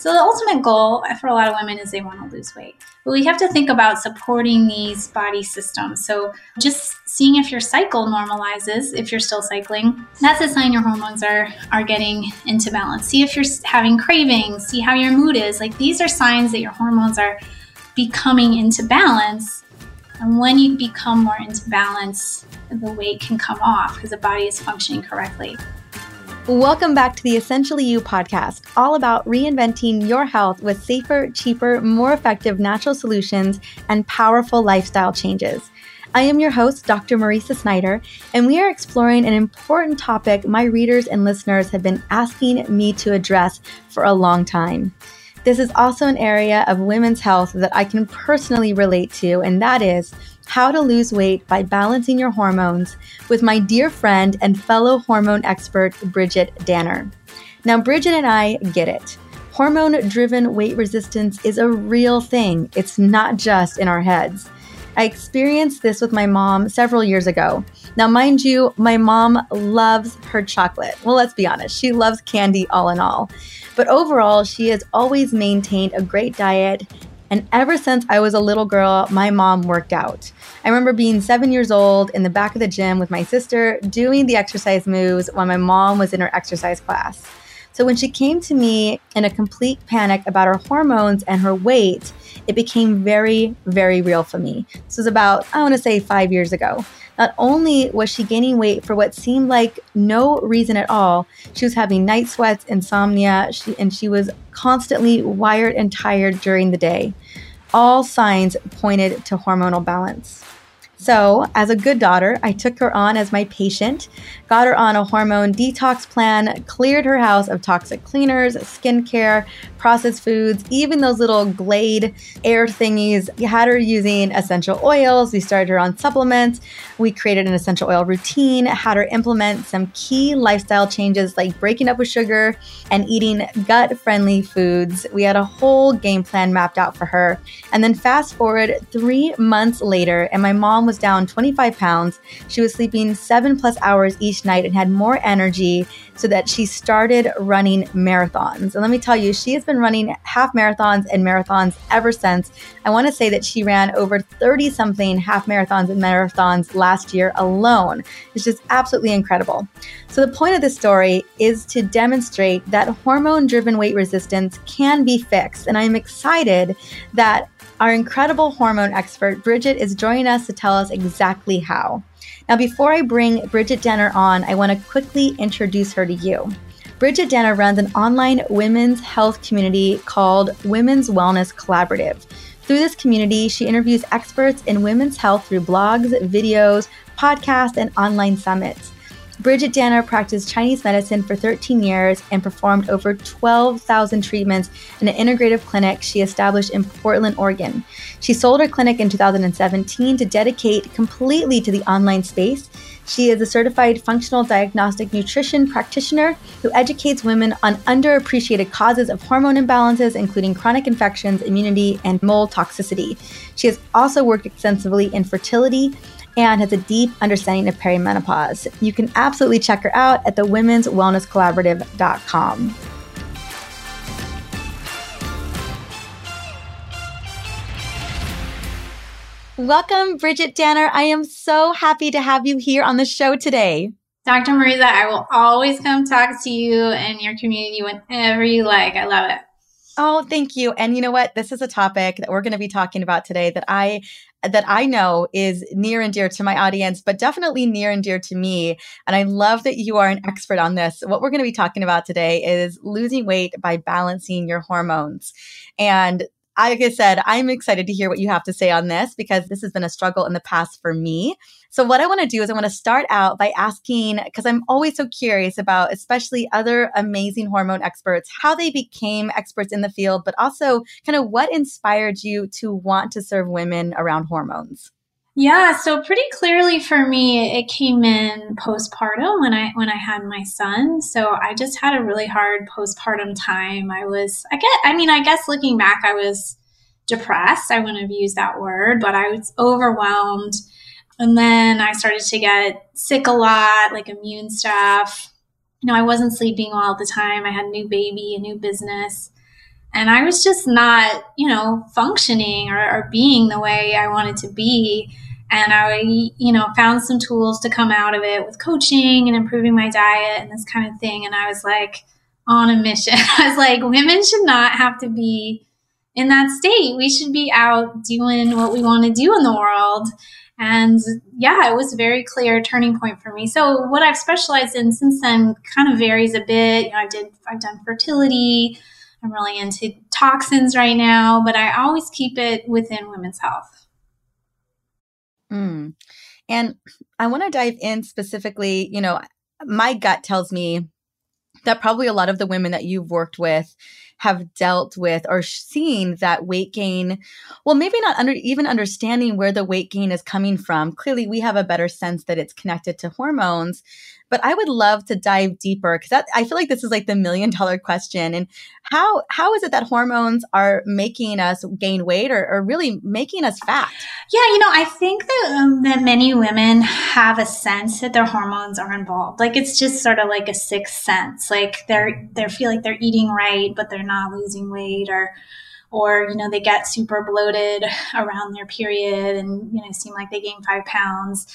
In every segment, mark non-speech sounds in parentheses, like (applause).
So the ultimate goal for a lot of women is they want to lose weight. But we have to think about supporting these body systems. So just seeing if your cycle normalizes, if you're still cycling, that's a sign your hormones are are getting into balance. See if you're having cravings, see how your mood is. Like these are signs that your hormones are becoming into balance. And when you become more into balance, the weight can come off because the body is functioning correctly. Welcome back to the Essentially You podcast, all about reinventing your health with safer, cheaper, more effective natural solutions and powerful lifestyle changes. I am your host, Dr. Mariza Snyder, and we are exploring an important topic my readers and listeners have been asking me to address for a long time. This is also an area of women's health that I can personally relate to, and that is how to Lose Weight by Balancing Your Hormones with my dear friend and fellow hormone expert, Bridgit Danner. Now, Bridgit and I get it. Hormone driven weight resistance is a real thing, it's not just in our heads. I experienced this with my mom several years ago. Now, mind you, my mom loves her chocolate. Well, let's be honest, she loves candy all in all. But overall, she has always maintained a great diet and ever since I was a little girl, my mom worked out. I remember being seven years old in the back of the gym with my sister doing the exercise moves while my mom was in her exercise class. So when she came to me in a complete panic about her hormones and her weight, it became very, very real for me. This was about, I want to say, five years ago. Not only was she gaining weight for what seemed like no reason at all, she was having night sweats, insomnia, she, and she was constantly wired and tired during the day. All signs pointed to hormonal balance. So, as a good daughter, I took her on as my patient, got her on a hormone detox plan, cleared her house of toxic cleaners, skincare, processed foods, even those little Glade air thingies. We had her using essential oils. We started her on supplements. We created an essential oil routine, had her implement some key lifestyle changes like breaking up with sugar and eating gut friendly foods. We had a whole game plan mapped out for her. And then fast forward three months later, and my mom was down 25 pounds. She was sleeping seven plus hours each night and had more energy so that she started running marathons. And let me tell you, she has been running half marathons and marathons ever since. I want to say that she ran over 30 something half marathons and marathons last year alone. It's just absolutely incredible. So, the point of this story is to demonstrate that hormone driven weight resistance can be fixed. And I'm excited that our incredible hormone expert, Bridgit, is joining us to tell us exactly how. Now, before I bring Bridgit Danner on, I want to quickly introduce her to you. Bridgit Danner runs an online women's health community called Women's Wellness Collaborative. Through this community, she interviews experts in women's health through blogs, videos, podcasts, and online summits. Bridgit Danner practiced Chinese medicine for 13 years and performed over 12,000 treatments in an integrative clinic she established in Portland, Oregon. She sold her clinic in 2017 to dedicate completely to the online space. She is a certified functional diagnostic nutrition practitioner who educates women on underappreciated causes of hormone imbalances, including chronic infections, immunity, and mold toxicity. She has also worked extensively in fertility and has a deep understanding of perimenopause. You can absolutely check her out at the Women's Wellness Collaborative.com. Welcome, Bridgit Danner. I am so happy to have you here on the show today. Dr. Mariza, I will always come talk to you and your community whenever you like. I love it. Oh, thank you. And you know what? This is a topic that we're going to be talking about today that I that I know is near and dear to my audience, but definitely near and dear to me. And I love that you are an expert on this. What we're going to be talking about today is losing weight by balancing your hormones. And like I said, I'm excited to hear what you have to say on this because this has been a struggle in the past for me. So, what I want to do is I want to start out by asking, because I'm always so curious about, especially other amazing hormone experts, how they became experts in the field, but also kind of what inspired you to want to serve women around hormones. Yeah, so pretty clearly for me, it came in postpartum when I when I had my son. So I just had a really hard postpartum time. I was, I get, I mean, I guess looking back, I was depressed. I wouldn't have used that word, but I was overwhelmed. And then I started to get sick a lot, like immune stuff. You know, I wasn't sleeping all the time. I had a new baby, a new business. And I was just not, you know, functioning or, or being the way I wanted to be. And I, you know, found some tools to come out of it with coaching and improving my diet and this kind of thing. And I was like on a mission. (laughs) I was like, women should not have to be in that state. We should be out doing what we want to do in the world. And yeah, it was a very clear turning point for me. So what I've specialized in since then kind of varies a bit. You know, I did I've done fertility, I'm really into toxins right now, but I always keep it within women's health. Mm. And I want to dive in specifically, you know, my gut tells me that probably a lot of the women that you've worked with have dealt with or seen that weight gain well maybe not under even understanding where the weight gain is coming from clearly we have a better sense that it's connected to hormones but I would love to dive deeper because I feel like this is like the million dollar question. And how how is it that hormones are making us gain weight or, or really making us fat? Yeah, you know, I think that um, that many women have a sense that their hormones are involved. Like it's just sort of like a sixth sense. Like they're they feel like they're eating right, but they're not losing weight or or you know they get super bloated around their period and you know seem like they gain five pounds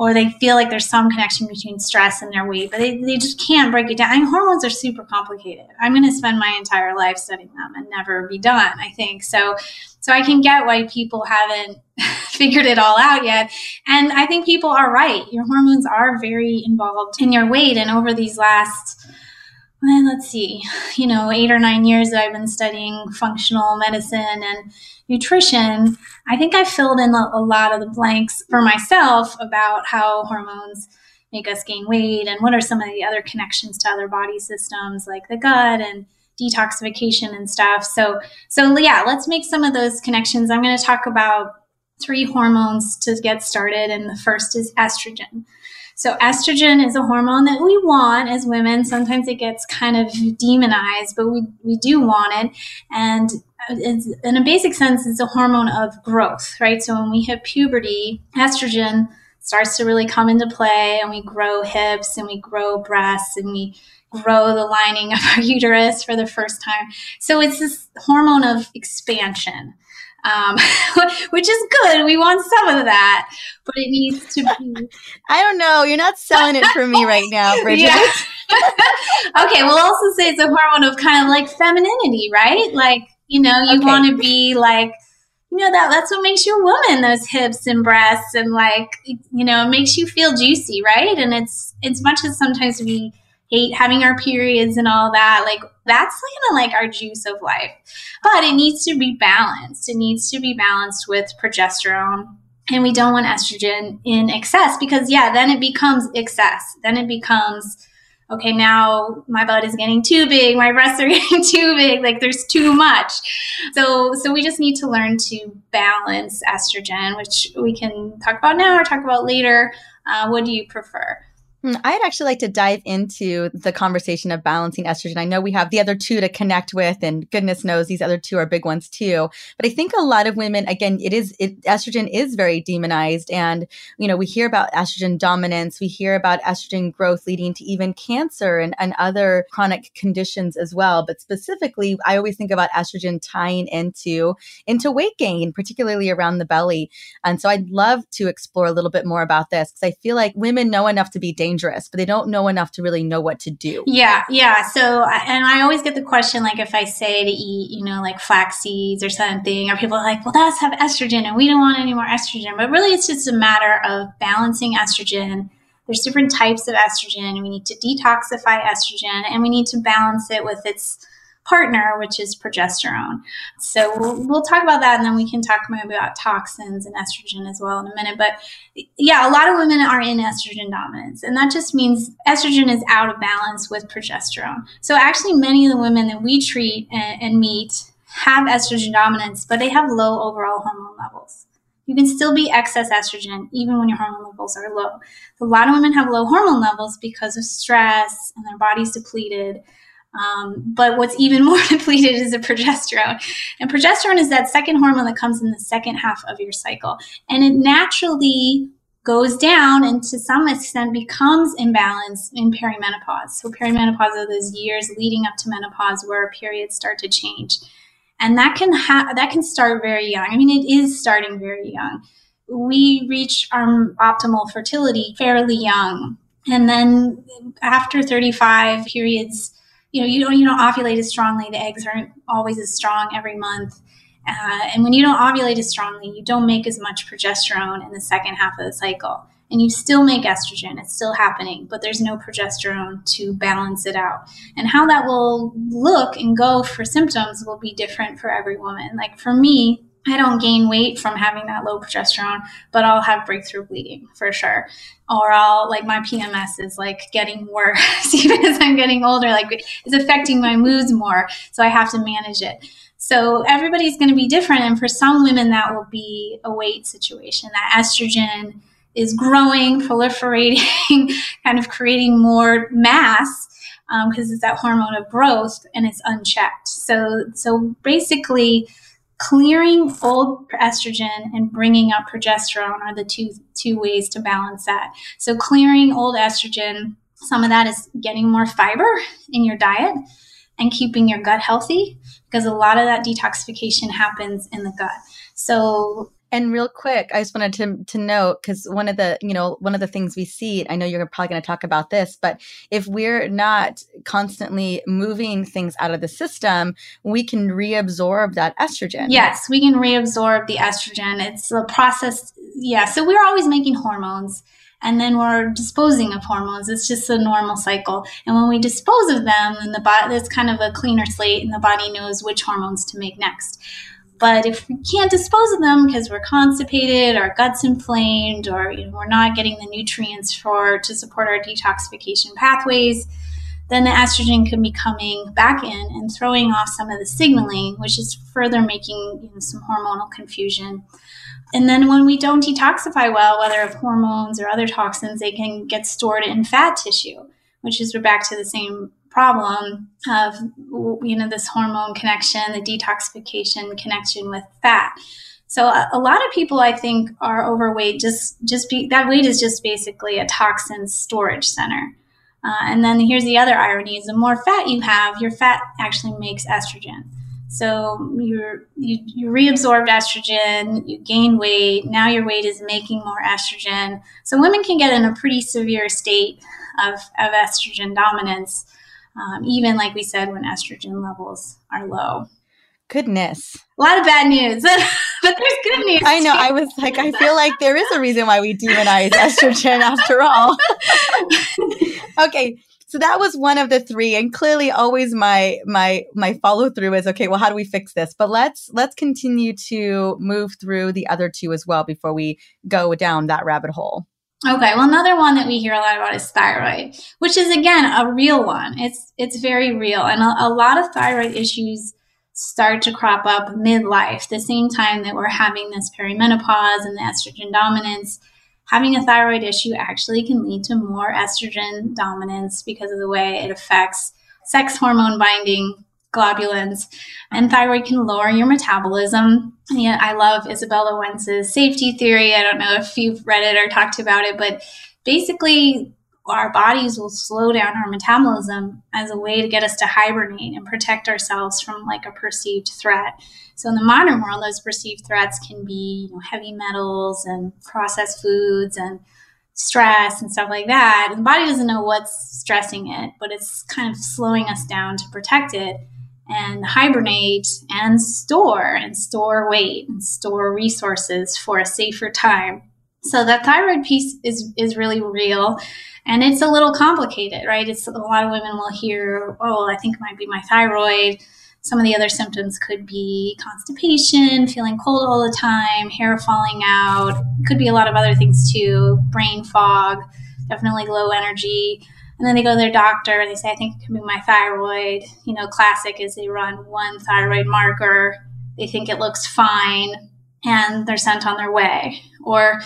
or they feel like there's some connection between stress and their weight, but they, they just can't break it down. I mean, hormones are super complicated. I'm going to spend my entire life studying them and never be done, I think. So, so I can get why people haven't (laughs) figured it all out yet. And I think people are right. Your hormones are very involved in your weight. And over these last, well, let's see, you know, eight or nine years that I've been studying functional medicine and nutrition, I think I filled in a, a lot of the blanks for myself about how hormones make us gain weight and what are some of the other connections to other body systems like the gut and detoxification and stuff. So, so yeah, let's make some of those connections. I'm going to talk about three hormones to get started, and the first is estrogen. So estrogen is a hormone that we want as women. Sometimes it gets kind of demonized, but we, we do want it. And in a basic sense, it's a hormone of growth, right? So when we hit puberty, estrogen starts to really come into play and we grow hips and we grow breasts and we grow the lining of our (laughs) uterus for the first time. So it's this hormone of expansion um, (laughs) which is good. We want some of that, but it needs to be. (laughs) I don't know. You're not selling it for me (laughs) right now, Bridgit. okay, we'll also say it's a hormone of kind of like femininity, right? Like you know, you okay. want to be like you know that that's what makes you a woman those hips and breasts and like you know it makes you feel juicy right and it's it's much as sometimes we hate having our periods and all that. Like that's kind of like our juice of life. But it needs to be balanced. It needs to be balanced with progesterone. And we don't want estrogen in excess because yeah, then it becomes excess. Then it becomes okay, now my butt is getting too big, my (laughs) breasts are getting too big, like there's too much. So so we just need to learn to balance estrogen, which we can talk about now or talk about later. Uh, what do you prefer? Hmm, I'd actually like to dive into the conversation of balancing estrogen. I know we have the other two to connect with, and goodness knows these other two are big ones too. But I think a lot of women, again, it is it, estrogen is very demonized, and you know we hear about estrogen dominance, we hear about estrogen growth leading to even cancer and, and other chronic conditions as well. But specifically, I always think about estrogen tying into into weight gain, particularly around the belly. And so I'd love to explore a little bit more about this because I feel like women know enough to be dangerous dangerous, but they don't know enough to really know what to do. Yeah, yeah. So, and I always get the question like, if I say to eat, you know, like flax seeds or something, or people like, well, that's have estrogen and we don't want any more estrogen. But really, it's just a matter of balancing estrogen. There's different types of estrogen. We need to detoxify estrogen and we need to balance it with its partner, which is progesterone. So we'll, we'll talk about that and then we can talk more about toxins and estrogen as well in a minute. But yeah, a lot of women are in estrogen dominance, and that just means estrogen is out of balance with progesterone. So actually, many of the women that we treat and, and meet have estrogen dominance, but they have low overall hormone levels. You can still be excess estrogen even when your hormone levels are low. A lot of women have low hormone levels because of stress and their body's depleted. Um, but what's even (laughs) more depleted is the progesterone. And progesterone is that second hormone that comes in the second half of your cycle. And it naturally goes down and to some extent becomes imbalanced in perimenopause. So perimenopause are those years leading up to menopause where periods start to change. And that can ha- that can start very young. I mean, it is starting very young. We reach our optimal fertility fairly young. And then after 35 periods, you know, you don't you don't ovulate as strongly. The eggs aren't always as strong every month. Uh, and when you don't ovulate as strongly, you don't make as much progesterone in the second half of the cycle. And you still make estrogen, it's still happening, but there's no progesterone to balance it out. And how that will look and go for symptoms will be different for every woman. Like for me, I don't gain weight from having that low progesterone, but I'll have breakthrough bleeding for sure. Or I'll like my PMS is like getting worse (laughs) even as I'm getting older, like it's affecting my moods more. So I have to manage it. So everybody's going to be different. And for some women, that will be a weight situation, that estrogen is growing, proliferating, (laughs) kind of creating more mass because um, it's that hormone of growth and it's unchecked. So, so basically, clearing old estrogen and bringing up progesterone are the two two ways to balance that. So clearing old estrogen, some of that is getting more fiber in your diet and keeping your gut healthy because a lot of that detoxification happens in the gut. So and real quick, I just wanted to to note because one of the you know one of the things we see, I know you're probably going to talk about this, but if we're not constantly moving things out of the system, we can reabsorb that estrogen. Yes, we can reabsorb the estrogen. It's a process. Yeah, so we're always making hormones and then we're disposing of hormones. It's just a normal cycle. And when we dispose of them, then the body it's kind of a cleaner slate, and the body knows which hormones to make next. But if we can't dispose of them because we're constipated, our gut's inflamed, or you know, we're not getting the nutrients for to support our detoxification pathways, then the estrogen can be coming back in and throwing off some of the signaling, which is further making you know, some hormonal confusion. And then when we don't detoxify well, whether of hormones or other toxins, they can get stored in fat tissue, which is we're back to the same problem of you know this hormone connection, the detoxification connection with fat. So a, a lot of people I think are overweight. Just just be, that weight is just basically a toxin storage center. Uh, and then here's the other irony: is the more fat you have, your fat actually makes estrogen. So you're, you you reabsorbed estrogen, you gain weight. Now your weight is making more estrogen. So women can get in a pretty severe state of, of estrogen dominance um, even like we said, when estrogen levels are low. Goodness. A lot of bad news, (laughs) but there's good news. I know. Too. I was like, I feel like there is a reason why we demonize (laughs) estrogen after all. (laughs) okay. So that was one of the three, and clearly, always my my my follow through is okay. Well, how do we fix this? But let's let's continue to move through the other two as well before we go down that rabbit hole. Okay, well, another one that we hear a lot about is thyroid, which is again a real one. It's it's very real, and a, a lot of thyroid issues start to crop up midlife, the same time that we're having this perimenopause and the estrogen dominance. Having a thyroid issue actually can lead to more estrogen dominance because of the way it affects sex hormone binding globulins. And thyroid can lower your metabolism. Yeah, I love Izabella Wentz's safety theory. I don't know if you've read it or talked about it, but basically, our bodies will slow down our metabolism as a way to get us to hibernate and protect ourselves from like a perceived threat. So in the modern world, those perceived threats can be you know, heavy metals and processed foods and stress and stuff like that. And the body doesn't know what's stressing it, but it's kind of slowing us down to protect it and hibernate and store and store weight and store resources for a safer time. So that thyroid piece is is really real and it's a little complicated, right? It's a lot of women will hear, "Oh, I think it might be my thyroid." Some of the other symptoms could be constipation, feeling cold all the time, hair falling out. Could be a lot of other things too, brain fog, definitely low energy. And then they go to their doctor and they say, I think it could be my thyroid. You know, classic is they run one thyroid marker, they think it looks fine, and they're sent on their way. Or,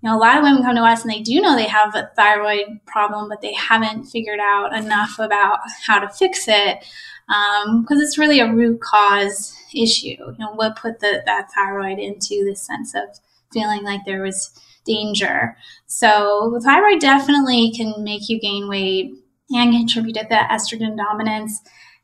you know, a lot of women come to us and they do know they have a thyroid problem, but they haven't figured out enough about how to fix it because um, it's really a root cause issue. You know, what put the, that thyroid into this sense of feeling like there was danger. So the thyroid definitely can make you gain weight and contribute to that estrogen dominance.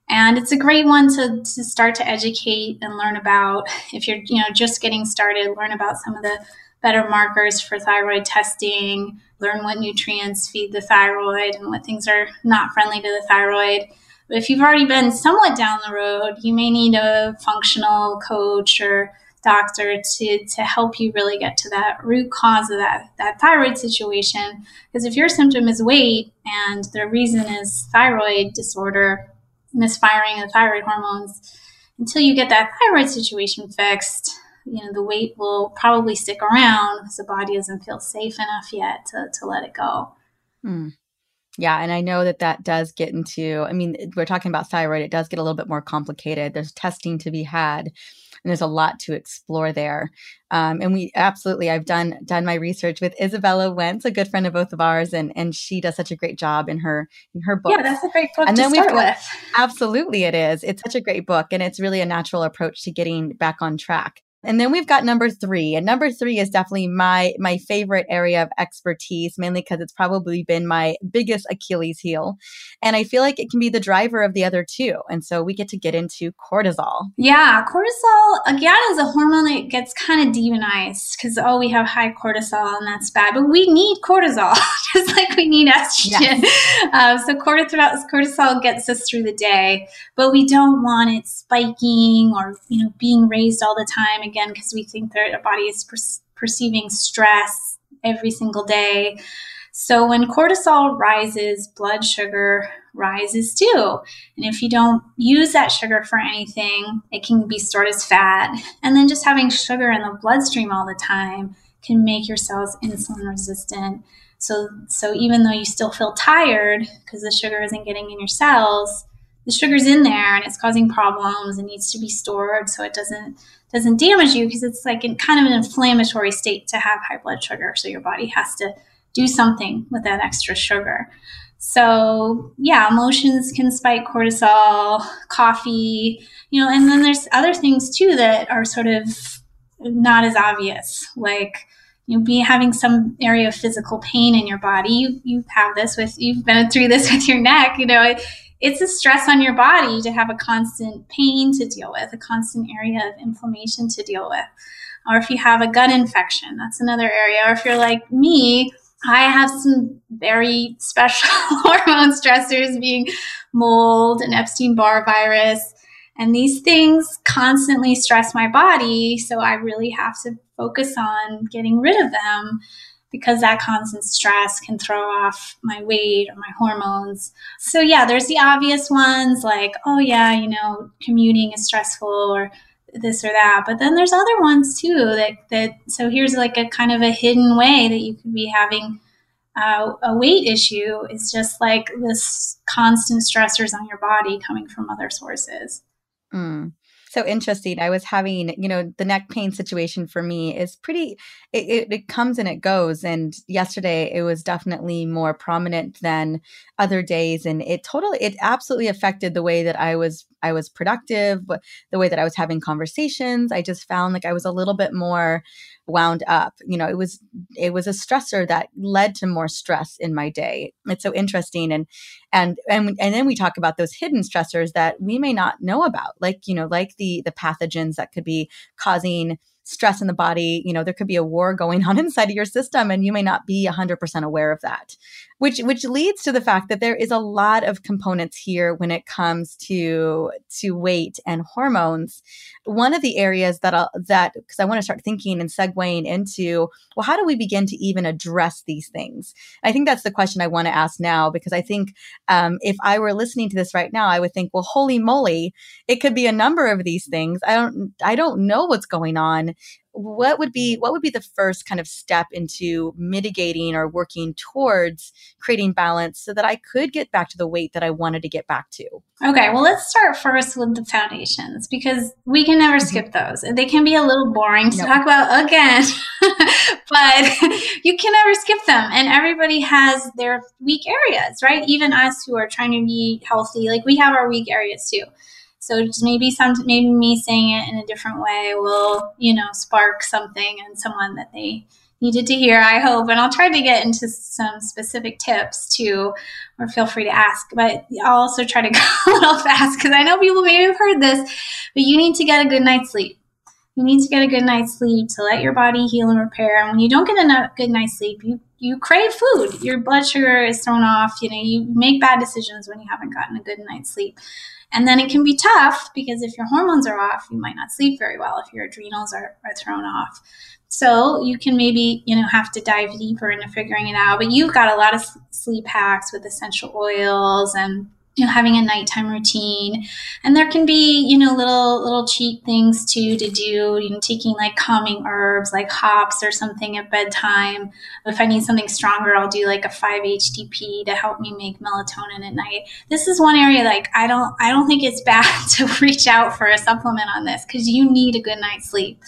And it's a great one to, to start to educate and learn about. If you're, you know, just getting started, learn about some of the better markers for thyroid testing, learn what nutrients feed the thyroid and what things are not friendly to the thyroid. But if you've already been somewhat down the road, you may need a functional coach or doctor to, to help you really get to that root cause of that, that thyroid situation. Because if your symptom is weight and the reason is thyroid disorder, misfiring of thyroid hormones, until you get that thyroid situation fixed, you know, the weight will probably stick around because the body doesn't feel safe enough yet to, to let it go. Hmm. Yeah, and I know that that does get into, I mean, we're talking about thyroid, it does get a little bit more complicated. There's testing to be had and there's a lot to explore there. Um, and we absolutely, I've done done my research with Izabella Wentz, a good friend of both of ours, and and she does such a great job in her in her book. Yeah, that's a great book and to then start with. Absolutely, it is. It's such a great book, and it's really a natural approach to getting back on track. And then we've got number three, and number three is definitely my my favorite area of expertise, mainly because it's probably been my biggest Achilles heel, and I feel like it can be the driver of the other two. And so we get to get into cortisol. Yeah, cortisol again is a hormone that gets kind of demonized because oh, we have high cortisol and that's bad, but we need cortisol (laughs) just like we need estrogen. Yes. Uh, (laughs) so cortisol cortisol gets us through the day, but we don't want it spiking or you know being raised all the time again because we think that our body is per- perceiving stress every single day. So when cortisol rises, blood sugar rises too. And if you don't use that sugar for anything, it can be stored as fat. And then just having sugar in the bloodstream all the time can make your cells insulin resistant. So so even though you still feel tired because the sugar isn't getting in your cells, the sugar's in there and it's causing problems and needs to be stored so it doesn't doesn't damage you because it's like in kind of an inflammatory state to have high blood sugar so your body has to do something with that extra sugar so yeah emotions can spike cortisol coffee you know and then there's other things too that are sort of not as obvious like you know, be having some area of physical pain in your body. You you have this with you've been through this (laughs) with your neck. You know, it's a stress on your body to have a constant pain to deal with, a constant area of inflammation to deal with. Or if you have a gut infection, that's another area. Or if you're like me, I have some very special (laughs) hormone stressors being mold and Epstein Barr virus. And these things constantly stress my body. So I really have to focus on getting rid of them because that constant stress can throw off my weight or my hormones. So, yeah, there's the obvious ones like, oh, yeah, you know, commuting is stressful or this or that. But then there's other ones too that, that so here's like a kind of a hidden way that you could be having uh, a weight issue is just like this constant stressors on your body coming from other sources. Mm so interesting. I was having, you know, the neck pain situation for me is pretty, it, it, it, comes and it goes. And yesterday it was definitely more prominent than other days. And it totally, it absolutely affected the way that I was, I was productive, the way that I was having conversations. I just found like I was a little bit more wound up you know it was it was a stressor that led to more stress in my day it's so interesting and and and and then we talk about those hidden stressors that we may not know about like you know like the the pathogens that could be causing stress in the body you know there could be a war going (laughs) on inside of your system and you may not be 100% aware of that which which leads to the fact that there is a lot of components here when it comes to to weight and hormones. One of the areas that I'll, that because I want to start thinking and segueing into well how do we begin to even address these things? I think that's the question I want to ask now because I think um, if I were listening to this right now I would think well holy moly it could be a number of these things. I don't I don't know what's going on what would be what would be the first kind of step into mitigating or working towards creating balance so that I could get back to the weight that I wanted to get back to? Okay, well let's start first with the foundations because we can never mm-hmm. skip those. They can be a little boring to nope. talk about again, (laughs) but (laughs) you can never skip them and everybody has their weak areas, right? Even us who are trying to be healthy, like we have our weak areas too. So maybe some maybe me saying it in a different way will, you know, spark something in someone that they needed to hear, I hope. And I'll try to get into some specific tips too, or feel free to ask. But I'll also try to (laughs) go a little fast because I know people may have heard this, but you need to get a good night's sleep. You need to get a good night's sleep to let your body heal and repair. And when you don't get a good night's sleep, you you crave food. Your blood sugar is thrown off. You know, you make bad decisions when you haven't gotten a good night's sleep. And then it can be tough because if your hormones are off, you might not sleep very well if your adrenals are, are thrown off. So you can maybe, you know, have to dive deeper into figuring it out. But you've got a lot of sleep hacks with essential oils and you know having a nighttime routine. And there can be you know little little cheat things too to do you know taking like calming herbs like hops or something at bedtime. If i need something stronger i'll do like a 5-htp to help me make melatonin at night. This is one area like i don't i don't think it's bad (laughs) to reach out for a supplement on this because you need a good night's sleep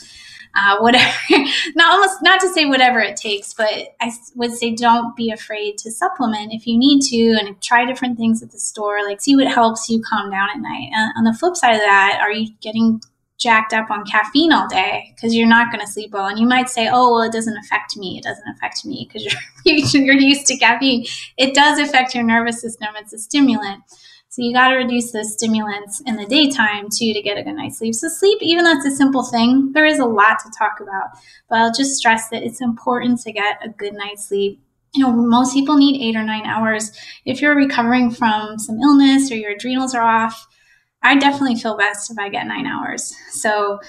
uh, whatever, (laughs) not almost not to say whatever it takes, but I would say don't be afraid to supplement if you need to and try different things at the store. Like see what helps you calm down at night. And on the flip side of that, are you getting jacked up on caffeine all day because you're not going to sleep well. And you might say, oh, well, it doesn't affect me. It doesn't affect me because (laughs) you're, you're used to caffeine. It does affect your nervous system. It's a stimulant. So you got to reduce those stimulants in the daytime too to get a good night's sleep. So sleep, even though it's a simple thing, there is a lot to talk about. But I'll just stress that it's important to get a good night's sleep. You know, most people need eight or nine hours. If you're recovering from some illness or your adrenals are off, I definitely feel best if I get nine hours. So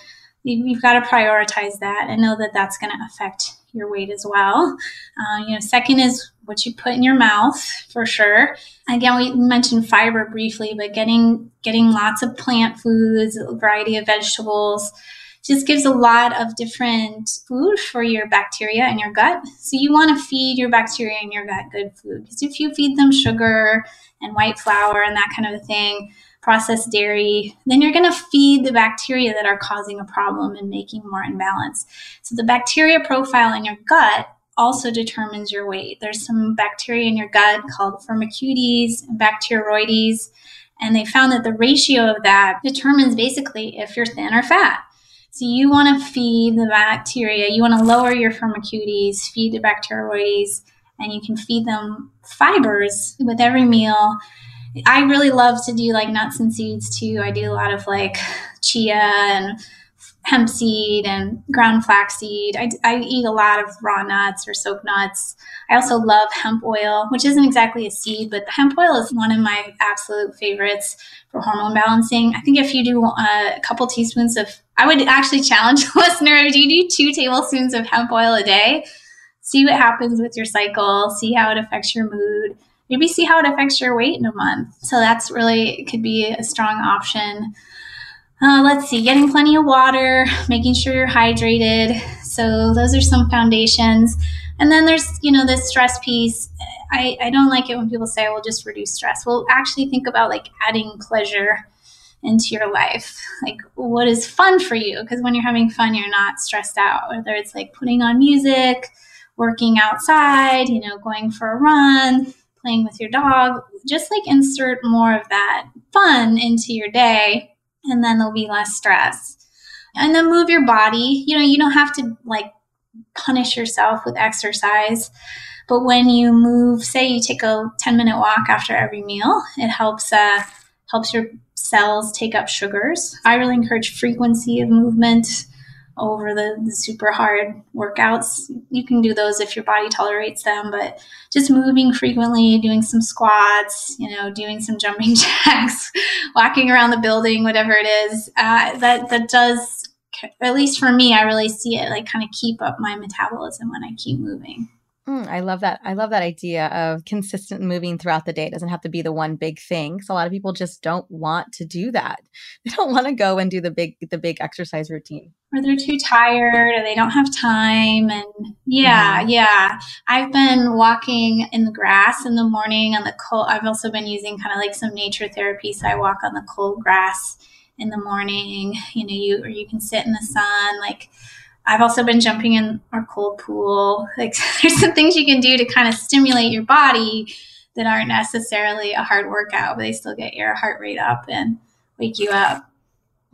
you've got to prioritize that and know that that's going to affect your weight as well. Uh, you know, second is what you put in your mouth for sure. Again, we mentioned fiber briefly, but getting getting lots of plant foods, a variety of vegetables, just gives a lot of different food for your bacteria in your gut. So you want to feed your bacteria in your gut good food because if you feed them sugar and white flour and that kind of thing, processed dairy, then you're going to feed the bacteria that are causing a problem and making more imbalance. So the bacteria profile in your gut also determines your weight. There's some bacteria in your gut called Firmicutes and Bacteroides, and they found that the ratio of that determines basically if you're thin or fat. So you want to feed the bacteria, you want to lower your Firmicutes, feed the Bacteroides, and you can feed them fibers with every meal. I really love to do like nuts and seeds too. I do a lot of like chia and hemp seed and ground flaxseed. I, I eat a lot of raw nuts or soaked nuts. I also love hemp oil, which isn't exactly a seed, but hemp oil is one of my absolute favorites for hormone balancing. I think if you do uh, a couple teaspoons of, I would actually challenge a (laughs) listener if you do two tablespoons of hemp oil a day, see what happens with your cycle, see how it affects your mood. Maybe see how it affects your weight in a month. So that's really could be a strong option. Uh, let's see, getting plenty of water, making sure you're hydrated. So those are some foundations. And then there's, you know, this stress piece. I, I don't like it when people say, well, just reduce stress. Well, actually think about like adding pleasure into your life. Like what is fun for you? Because when you're having fun, you're not stressed out. Whether it's like putting on music, working outside, you know, going for a run, playing with your dog, just like insert more of that fun into your day and then there'll be less stress. And then move your body. You know, you don't have to like punish yourself with exercise. But when you move, say you take a 10 minute walk after every meal, it helps uh, helps your cells take up sugars. I really encourage frequency of movement over the, the, super hard workouts. You can do those if your body tolerates them, but just moving frequently, doing some squats, you know, doing some jumping (laughs) jacks, walking around the building, whatever it is, uh, that that does. At least for me, I really see it like kind of keep up my metabolism when I keep moving. Mm, I love that. I love that idea of consistent moving throughout the day. It doesn't have to be the one big thing. So a lot of people just don't want to do that. (laughs) They don't want to go and do the big the big exercise routine. Or they're too tired or they don't have time and yeah, mm-hmm. yeah. I've been walking in the grass in the morning on the cold I've also been using kind of like some nature therapy so I walk on the cold grass in the morning, you know, you or you can sit in the sun like I've also been jumping in our cold pool. (laughs) Like (laughs) there's some things you can do to kind of stimulate your body that aren't necessarily a hard workout, but they still get your heart rate up and wake you up.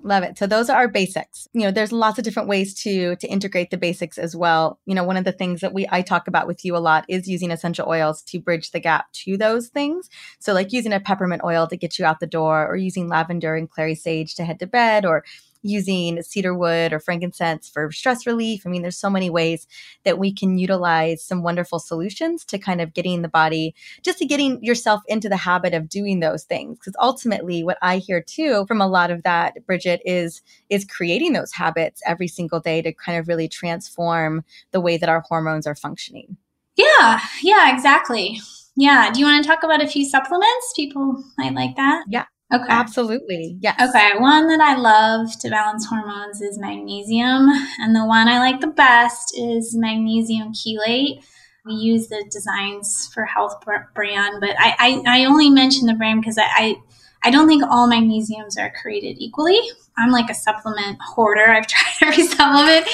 Love it. So those are our basics. You know, there's lots of different ways to to integrate the basics as well. You know, one of the things that we I talk about with you a lot is using essential oils to bridge the gap to those things. So like using a peppermint oil to get you out the door or using lavender and clary sage to head to bed or using cedar wood or frankincense for stress relief. I mean, there's so many ways that we can utilize some wonderful solutions to kind of getting the body, just to getting yourself into the habit of doing those things. Because ultimately, what I hear too from a lot of that, Bridgit, is is creating those habits every single day to kind of really transform the way that our hormones are functioning. Yeah, yeah, exactly. Yeah. Do you want to talk about a few supplements? People might like that. Yeah. Okay. Absolutely. Yes. Okay. One that I love to balance hormones is magnesium. And the one I like the best is magnesium chelate. We use the Designs for Health brand, but I, I, I only mention the brand because I, I, I don't think all magnesiums are created equally. I'm like a supplement hoarder. I've (laughs) tried every supplement,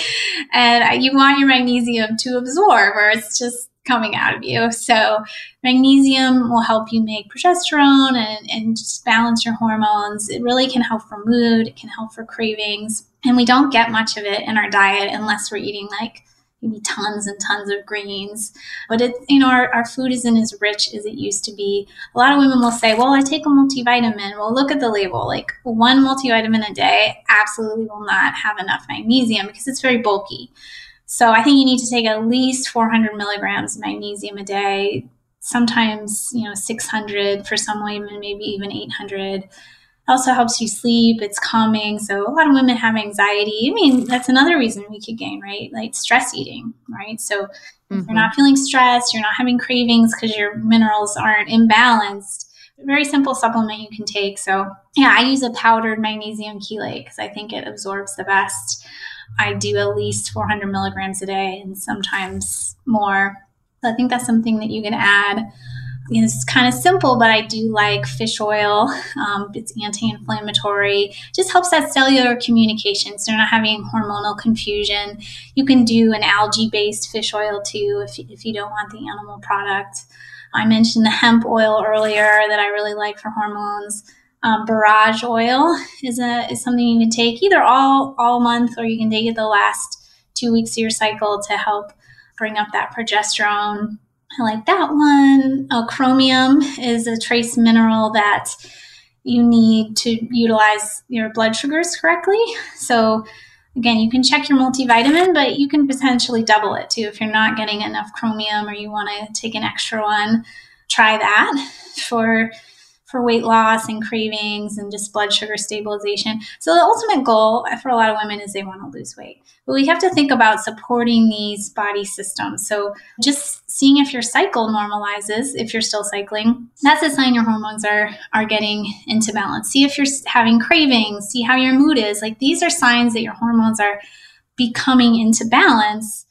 and you want your magnesium to absorb, or it's just coming out of you. So magnesium will help you make progesterone and, and just balance your hormones. It really can help for mood. It can help for cravings. And we don't get much of it in our diet unless we're eating like maybe tons and tons of greens. But it, you know, our, our food isn't as rich as it used to be. A lot of women will say, well, I take a multivitamin. Well, look at the label. Like one multivitamin a day absolutely will not have enough magnesium because it's very bulky. So I think you need to take at least 400 milligrams of magnesium a day. Sometimes, you know, 600 for some women, maybe even 800. It also helps you sleep. It's calming. So a lot of women have anxiety. I mean, that's another reason we could gain, right? Like stress eating, right? So mm-hmm. if you're not feeling stressed, you're not having cravings because your minerals aren't imbalanced. Very simple supplement you can take. So yeah, I use a powdered magnesium chelate because I think it absorbs the best. I do at least 400 milligrams a day and sometimes more. So I think that's something that you can add. It's kind of simple, but I do like fish oil. Um, it's anti inflammatory, just helps that cellular communication. So you're not having hormonal confusion. You can do an algae based fish oil too if, if you don't want the animal product. I mentioned the hemp oil earlier that I really like for hormones. Um, borage oil is a is something you can take either all all month or you can take it the last two weeks of your cycle to help bring up that progesterone. I like that one. Oh, chromium is a trace mineral that you need to utilize your blood sugars correctly. So again, you can check your multivitamin, but you can potentially double it too if you're not getting enough chromium or you want to take an extra one. Try that for for weight loss and cravings and just blood sugar stabilization. So the ultimate goal for a lot of women is they want to lose weight. But we have to think about supporting these body systems. So just seeing if your cycle normalizes, if you're still cycling, that's a sign your hormones are are getting into balance. See if you're having cravings, see how your mood is. Like these are signs that your hormones are becoming into balance.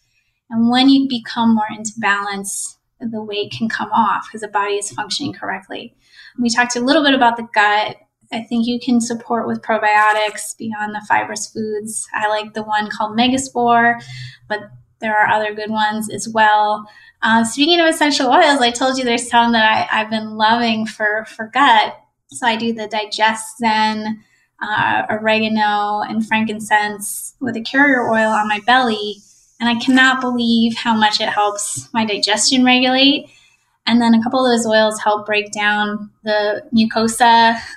And when you become more into balance, the weight can come off because the body is functioning correctly. We talked a little bit about the gut. I think you can support with probiotics beyond the fibrous foods. I like the one called Megaspore, but there are other good ones as well. Uh, speaking of essential oils, I told you there's some that I, have been loving for, for gut. So I do the DigestZen, uh, oregano, and frankincense with a carrier oil on my belly. And I cannot believe how much it helps my digestion regulate and then a couple of those oils help break down the mucosa. (laughs)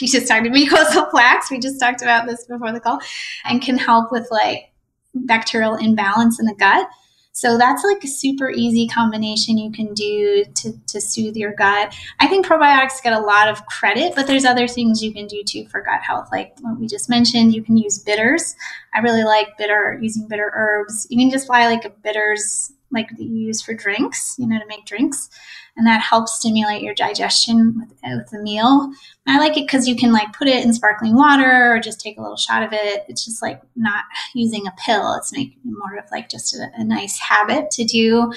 You just talked about (laughs) mucosal plaques. We just talked about this before the call, and can help with like bacterial imbalance in the gut. So that's like a super easy combination you can do to, to soothe your gut. I think probiotics get a lot of credit, but there's other things you can do too for gut health. Like what we just mentioned, you can use bitters. I really like bitter, using bitter herbs. You can just buy like a bitters like that you use for drinks, you know, to make drinks. And that helps stimulate your digestion with, with the meal. And I like it because you can like put it in sparkling water or just take a little shot of it. It's just like not using a pill. It's more of like just a, a nice habit to do.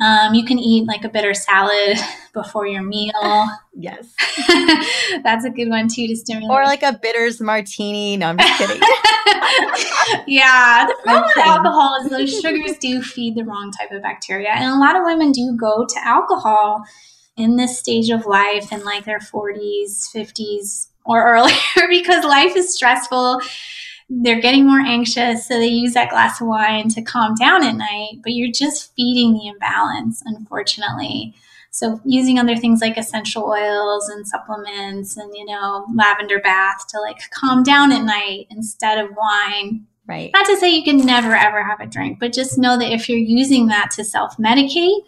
Um, you can eat like a bitter salad (laughs) before your meal. (laughs) Yes. (laughs) That's a good one too to stimulate. Or like a bitters martini. No, I'm just kidding. yeah. The problem with alcohol is those sugars do feed the wrong type of bacteria. And a lot of women do go to alcohol in this stage of life in like their 40s, 50s, or earlier because life is stressful. They're getting more anxious, so they use that glass of wine to calm down at night, but you're just feeding the imbalance, unfortunately. So using other things like essential oils and supplements and you know lavender bath to like calm down at night instead of wine. Right. Not to say you can never ever have a drink, but just know that if you're using that to self-medicate,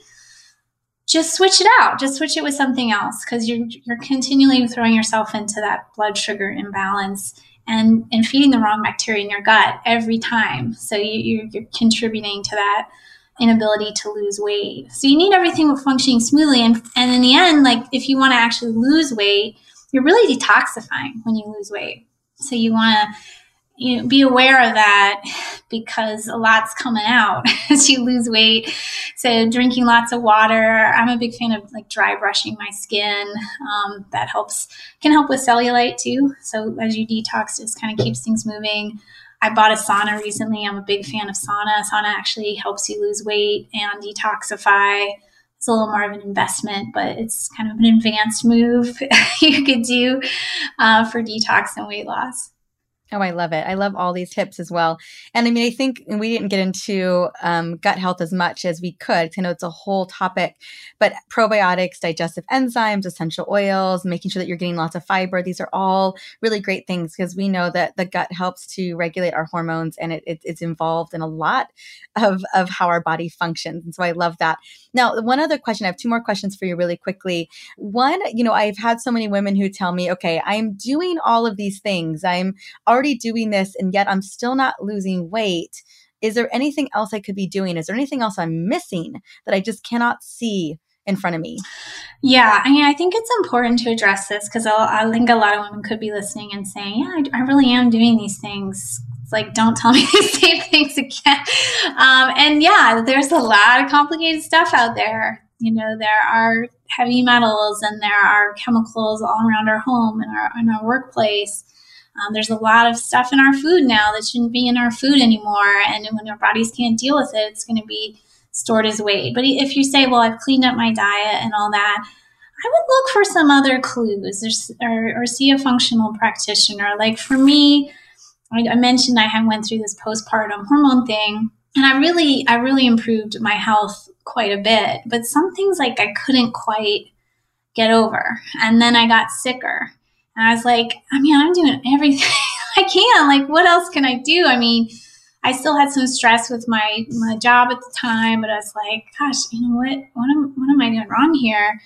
just switch it out. Just switch it with something else because you're you're continually throwing yourself into that blood sugar imbalance and and feeding the wrong bacteria in your gut every time. So you, you're contributing to that inability to lose weight. So you need everything functioning smoothly. And, and in the end, like if you want to actually lose weight, you're really detoxifying when you lose weight. So you want to you know, be aware of that because a lot's coming out (laughs) as you lose weight. So drinking lots of water. I'm a big fan of like dry brushing my skin. Um, that helps can help with cellulite too. So as you detox, it kind of keeps things moving. I bought a sauna recently. I'm a big fan of sauna. Sauna actually helps you lose weight and detoxify. It's a little more of an investment, but it's kind of an advanced move (laughs) you could do uh, for detox and weight loss. Oh, I love it. I love all these tips as well. And I mean, I think we didn't get into um, gut health as much as we could. I know it's a whole topic, but probiotics, digestive enzymes, essential oils, making sure that you're getting lots of fiber, these are all really great things because we know that the gut helps to regulate our hormones and it, it, it's involved in a lot of, of how our body functions. And so I love that. Now, one other question, I have two more questions for you really quickly. One, you know, I've had so many women who tell me, okay, I'm doing all of these things. I'm already doing this and yet I'm still not losing weight. Is there anything else I could be doing? Is there anything else I'm missing that I just cannot see in front of me? Yeah, I mean, I think it's important to address this because I think a lot of women could be listening and saying, "Yeah, I, I really am doing these things." It's like, don't tell me (laughs) these same things again. Um, and yeah, there's a lot of complicated stuff out there. You know, there are heavy metals and there are chemicals all around our home and our in our workplace. Um, there's a lot of stuff in our food now that shouldn't be in our food anymore. And when our bodies can't deal with it, it's going to be stored as weight. But if you say, well, I've cleaned up my diet and all that, I would look for some other clues or, or, or see a functional practitioner. Like for me, I, I mentioned I went through this postpartum hormone thing and I really, I really improved my health quite a bit. But some things like I couldn't quite get over. And then I got sicker. And I was like, I mean, I'm doing everything (laughs) I can. Like, what else can I do? I mean, I still had some stress with my my job at the time, but I was like, gosh, you know what? What am what am I doing wrong here?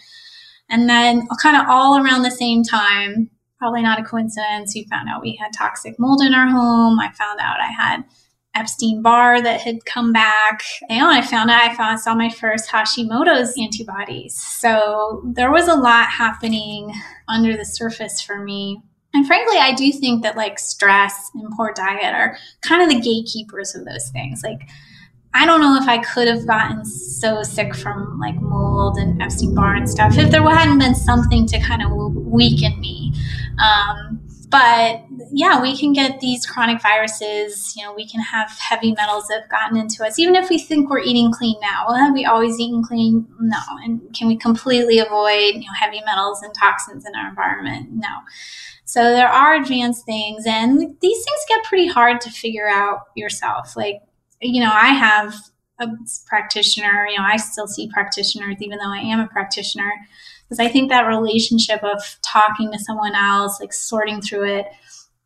And then, kind of all around the same time, probably not a coincidence, we found out we had toxic mold in our home. I found out I had Epstein Barr that had come back. And I found out I found saw my first Hashimoto's antibodies. So there was a lot happening under the surface for me. And frankly, I do think that like stress and poor diet are kind of the gatekeepers of those things. Like I don't know if I could have gotten so sick from like mold and Epstein Barr and stuff if there hadn't been something to kind of weaken me. Um, but yeah, we can get these chronic viruses. You know, we can have heavy metals that have gotten into us, even if we think we're eating clean now. Well, have we always eaten clean? No. And can we completely avoid you know heavy metals and toxins in our environment? No. So there are advanced things, and these things get pretty hard to figure out yourself. Like, you know, I have a practitioner. You know, I still see practitioners, even though I am a practitioner because I think that relationship of talking to someone else, like sorting through it,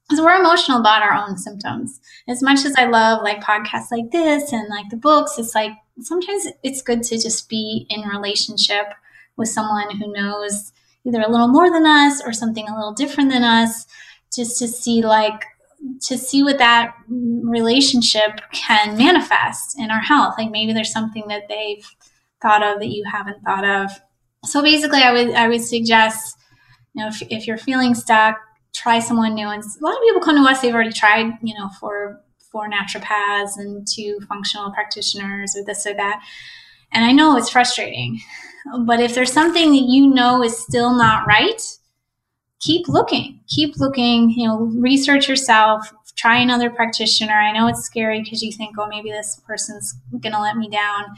because we're emotional about our own symptoms. As much as I love like podcasts like this and like the books, it's like sometimes it's good to just be in relationship with someone who knows either a little more than us or something a little different than us, just to see like to see what that relationship can manifest in our health. Like maybe there's something that they've thought of that you haven't thought of so basically, I would I would suggest, you know, if, if you're feeling stuck, try someone new. And a lot of people come to us; they've already tried, you know, for four naturopaths and two functional practitioners or this or that. And I know it's frustrating, but if there's something that you know is still not right, keep looking. Keep looking. You know, research yourself. Try another practitioner. I know it's scary because you think, oh, maybe this person's going to let me down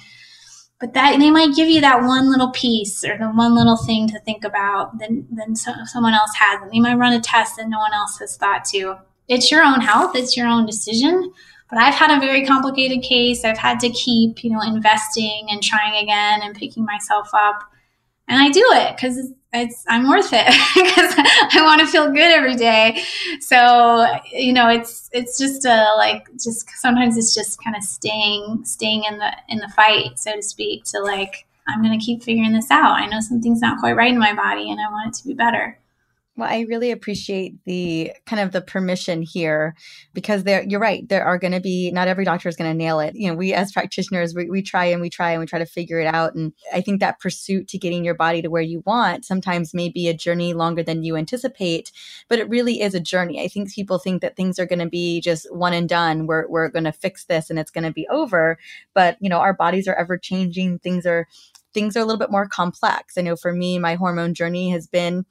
but that they might give you that one little piece or the one little thing to think about than so, someone else has. And they might run a test that no one else has thought to. It's your own health. It's your own decision. But i've had a very complicated case. I've had to keep you know investing and trying again and picking myself up. And i do it because it's I'm worth it (laughs) because I want to feel good every day. So you know, it's it's just a like just sometimes it's just kind of staying staying in the in the fight, so to speak. To like I'm gonna keep figuring this out. I know something's not quite right in my body, and I want it to be better. Well, I really appreciate the kind of the permission here because there you're right. There are going to be not every doctor is going to nail it. You know, we as (laughs) practitioners, we, we try and we try and we try to figure it out. And I think that pursuit to getting your body to where you want sometimes may be a journey longer than you anticipate, but it really is a journey. I think people think that things are going to be just one and done. We're, we're going to fix this and it's going to be over. But, you know, our bodies are ever changing. Things are, things are a little bit more complex. I know for me, my hormone journey has been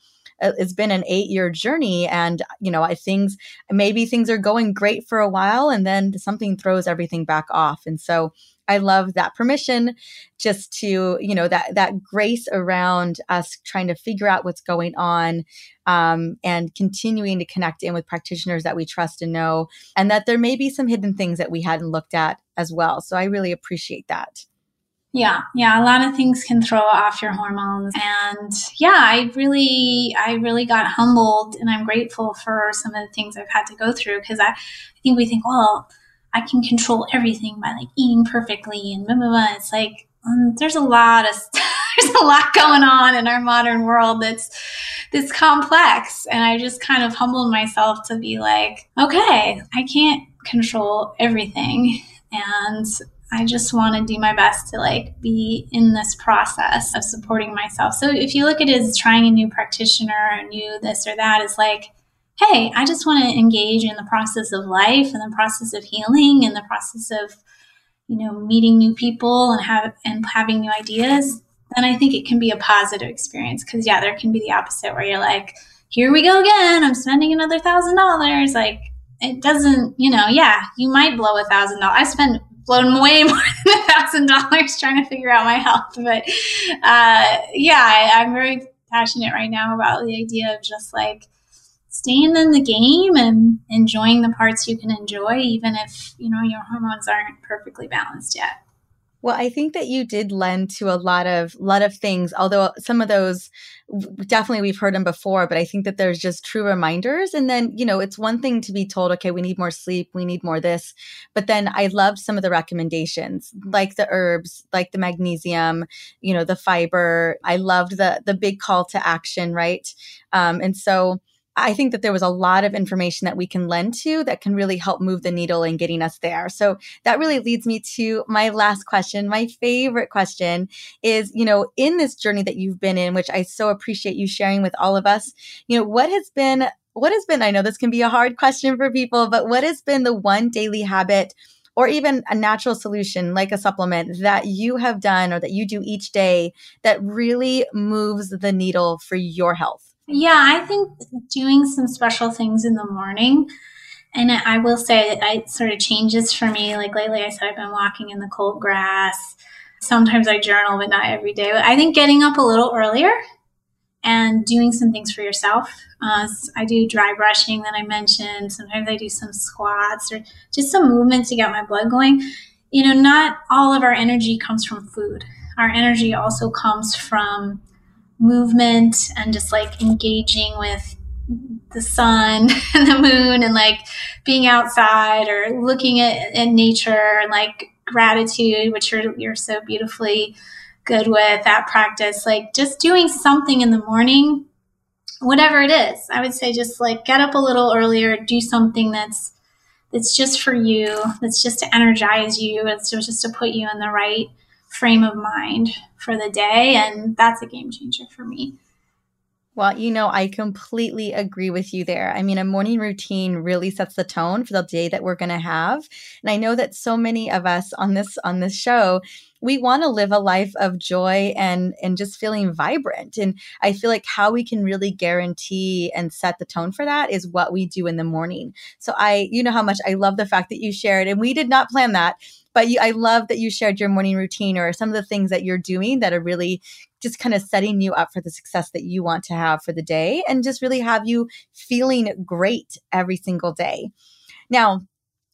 it's been an eight year journey and you know i things maybe things are going great for a while and then something throws everything back off. And so i love that permission just to you know that that grace around us trying to figure out what's going on um, and continuing to connect in with practitioners that we trust and know and that there may be some hidden things that we hadn't looked at as well. So i really appreciate that yeah, yeah, a lot of things can throw off your hormones. And yeah, I really, I really got humbled and I'm grateful for some of the things I've had to go through because I, I think we think, well, I can control everything by like eating perfectly and blah, blah, blah. It's like, um, there's a lot of, (laughs) there's a lot going on in our modern world that's, that's complex. And I just kind of humbled myself to be like, okay, I can't control everything. And I just want to do my best to like be in this process of supporting myself. So if you look at it as trying a new practitioner, a new this or that, is like, hey, I just want to engage in the process of life and the process of healing and the process of, you know, meeting new people and have and having new ideas, then I think it can be a positive experience. Cause yeah, there can be the opposite where you're like, here we go again. I'm spending another thousand dollars. Like it doesn't, you know, yeah, you might blow a thousand dollars. I spent blown way (laughs) more than a thousand dollars trying to figure out my health. But uh, yeah, I, I'm very passionate right now about the idea of just like staying in the game and enjoying the parts you can enjoy, even if you know your hormones aren't perfectly balanced yet. Well, I think that you did lend to a lot of lot of things, although some of those definitely we've heard them before, but I think that there's just true reminders. And then, you know, it's one thing to be told, okay, we need more sleep, we need more this. But then I loved some of the recommendations, like the herbs, like the magnesium, you know, the fiber. I loved the the big call to action, right? Um, and so I think that there was a lot of information that we can lend to that can really help move the needle in getting us there. So that really leads me to my last question. My favorite question is, you know, in this journey that you've been in, which I so appreciate you sharing with all of us, you know, what has been, what has been, I know this can be a hard question for people, but what has been the one daily habit or even a natural solution like a supplement that you have done or that you do each day that really moves the needle for your health? Yeah, I think doing some special things in the morning. And I will say it sort of changes for me. Like lately, I said I've been walking in the cold grass. Sometimes I journal, but not every day. But I think getting up a little earlier and doing some things for yourself. Uh, I do dry brushing that I mentioned. Sometimes I do some squats or just some movement to get my blood going. You know, not all of our energy comes from food. Our energy also comes from movement and just like engaging with the sun (laughs) and the moon and like being outside or looking at, at nature and like gratitude, which you're, you're so beautifully good with that practice. Like just doing something in the morning, whatever it is, I would say just like get up a little earlier, do something that's that's just for you, that's just to energize you, it's just to put you in the right frame of mind for the day. And that's a game changer for me. Well, you know, I completely agree with you there. I mean, a morning routine really sets the tone for the day that we're going to have. And I know that so many of us on this on this show, we want to live a life of joy and and just feeling vibrant. And I feel like how we can really guarantee and set the tone for that is what we do in the morning. So I you know how much I love the fact that you shared and we did not plan that but you, I love that you shared your morning routine or some of the things that you're doing that are really just kind of setting you up for the success that you want to have for the day and just really have you feeling great every single day. Now,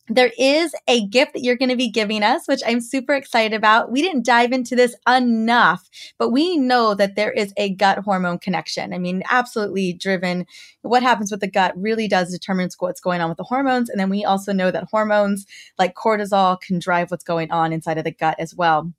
there is a gift that you're going to be giving us, which I'm super excited about. We didn't dive into this enough, but we know that there is a gut hormone connection. I mean, absolutely driven. What happens with the gut really does determine what's going on with the hormones. And then we also know that hormones like cortisol can drive what's going on inside of the gut as well.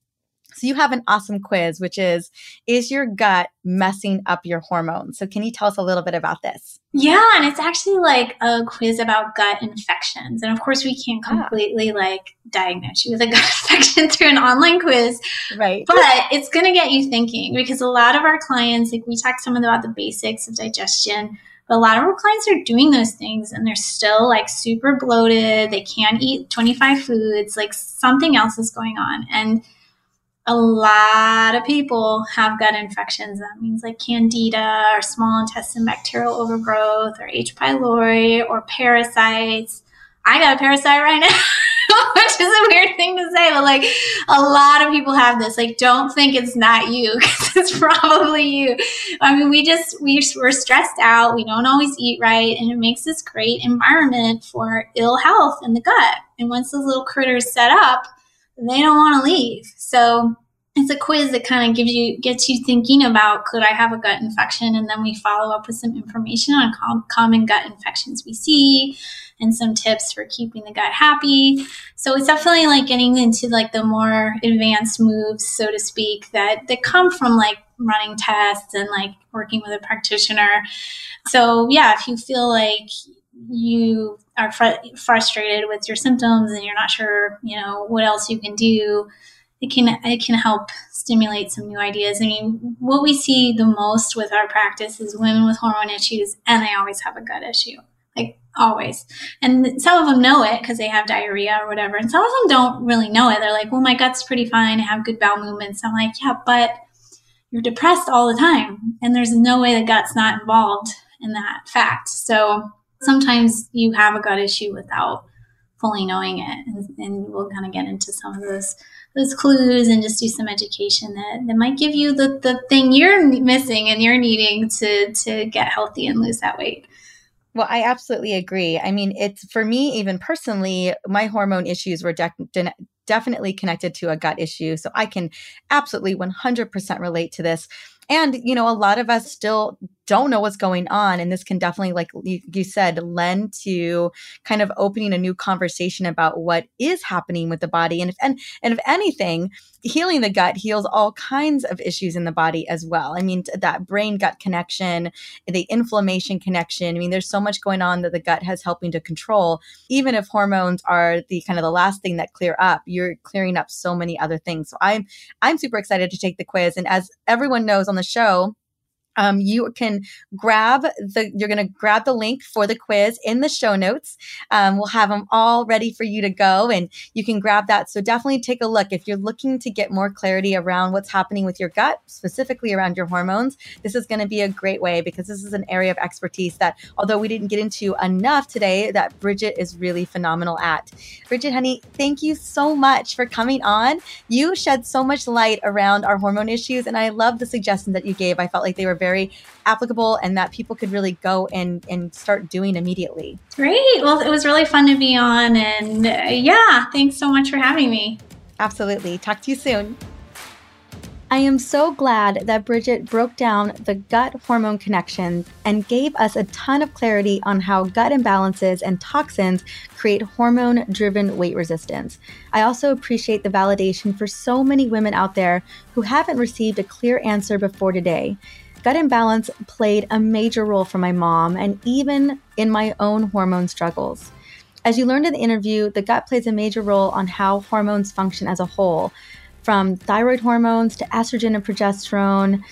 So you have an awesome quiz, which is Is your gut messing up your hormones? So can you tell us a little bit about this? Yeah, and it's actually like a quiz about gut infections. And of course, we can't ah. completely ah. like diagnose you with a (laughs) gut infection through an online quiz. Right. But it's going to get you thinking because a lot of our clients, like we talked some of them about the basics of digestion, but a lot of our clients are doing those things and they're still like super bloated. They can't eat 25 foods, like something else is going on. And a lot of people have gut infections. That means like candida or small intestine bacterial overgrowth or H. pylori or parasites. I got a parasite right now, (laughs) which is a weird thing to say, but like a lot of people have this. Like, don't think it's not you (laughs) because it's probably you. I mean, we just, we, we're stressed out. We don't always eat right. And it makes this great environment for ill health in the gut. And once those little critters set up, they don't want to leave. So it's a quiz that kind of gives you gets you thinking about could I have a gut infection, and then we follow up with some information on com- common gut infections we see and some tips for keeping the gut happy. So it's definitely like getting into like the more advanced moves, so to speak, that that come from like running tests and like working with a practitioner. So yeah, if you feel like you are fr- frustrated with your symptoms and you're not sure, you know, what else you can do, it can it can help stimulate some new ideas. I mean, what we see the most with our practice is women with hormone issues, and they always have a gut issue, like always. And some of them know it because they have diarrhea or whatever, and some of them don't really know it. They're like, "Well, my gut's pretty fine. I have good bowel movements." I'm like, "Yeah, but you're depressed all the time, and there's no way the gut's not involved in that fact." So sometimes you have a gut issue without fully knowing it, and, and we'll kind of get into some of those those clues and just do some education that, that might give you the, the thing you're missing and you're needing to to get healthy and lose that weight. Well, I absolutely agree. I mean, it's for me, even personally, my hormone issues were de- de- definitely connected to a gut issue. So I can absolutely 100% relate to this. And, you know, a lot of us still don't know what's going on. And this can definitely, like you said, lend to kind of opening a new conversation about what is happening with the body. And if, and, and if anything, healing the gut heals all kinds of issues in the body as well. I mean, that brain gut connection, the inflammation connection. I mean, there's so much going on that the gut has helping to control. Even if hormones are the kind of the last thing that clear up, you're clearing up so many other things. So I'm, I'm super excited to take the quiz. And as everyone knows on the show, um, you can grab the you're going to grab the link for the quiz in the show notes. Um, we'll have them all ready for you to go and you can grab that. So definitely take a look. If you're looking to get more clarity around what's happening with your gut specifically around your hormones this is going to be a great way because this is an area of expertise that although we didn't get into enough today that Bridgit is really phenomenal at. Bridgit honey thank you so much for coming on. You shed so much light around our hormone issues and i love the suggestions that you gave. I felt like they were very applicable and that people could really go and, and start doing immediately. Great. Well, it was really fun to be on. And uh, yeah, thanks so much for having me. Absolutely. Talk to you soon. I am so glad that Bridgit broke down the gut hormone connection and gave us a ton of clarity on how gut imbalances and toxins create hormone driven weight resistance. I also appreciate the validation for so many women out there who haven't received a clear answer before today. Gut imbalance played a major role for my mom and even in my own hormone struggles. As you learned in the interview, the gut plays a major role on how hormones function as a whole, from thyroid hormones to estrogen and progesterone.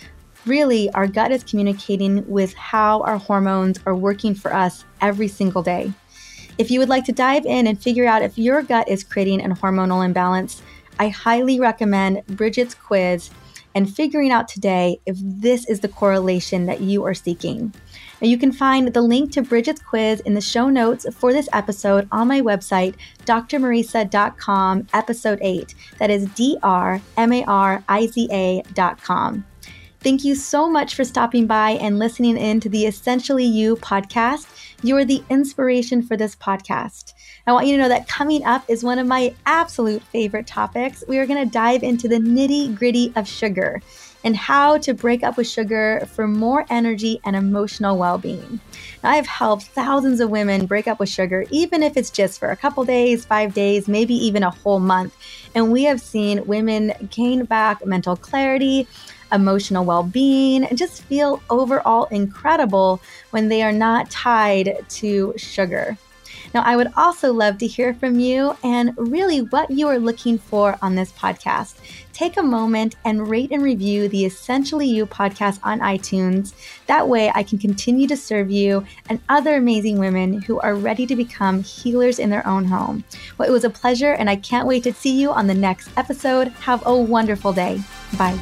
Really, our gut is communicating with how our hormones are working for us every single day. If you would like to dive in and figure out if your gut is creating an hormonal imbalance, I highly recommend Bridgit's quiz and figuring out today if this is the correlation that you are seeking. Now, you can find the link to Bridgit's quiz in the show notes for this episode on my website, drmariza.com, episode 8. That is D R M A R I Z A.com. Thank you so much for stopping by and listening in to the Essentially You podcast. You are the inspiration for this podcast. I want you to know that coming up is one of my absolute favorite topics. We are going to dive into the nitty gritty of sugar and how to break up with sugar for more energy and emotional well being. I have helped thousands of women break up with sugar, even if it's just for a couple days, five days, maybe even a whole month. And we have seen women gain back mental clarity emotional well being, and just feel overall incredible when they are not tied to sugar. Now, I would also love to hear from you and really what you are looking for on this podcast. Take a moment and rate and review the Essentially You podcast on iTunes. That way, I can continue to serve you and other amazing women who are ready to become healers in their own home. Well, it was a pleasure, and I can't wait to see you on the next episode. Have a wonderful day. Bye.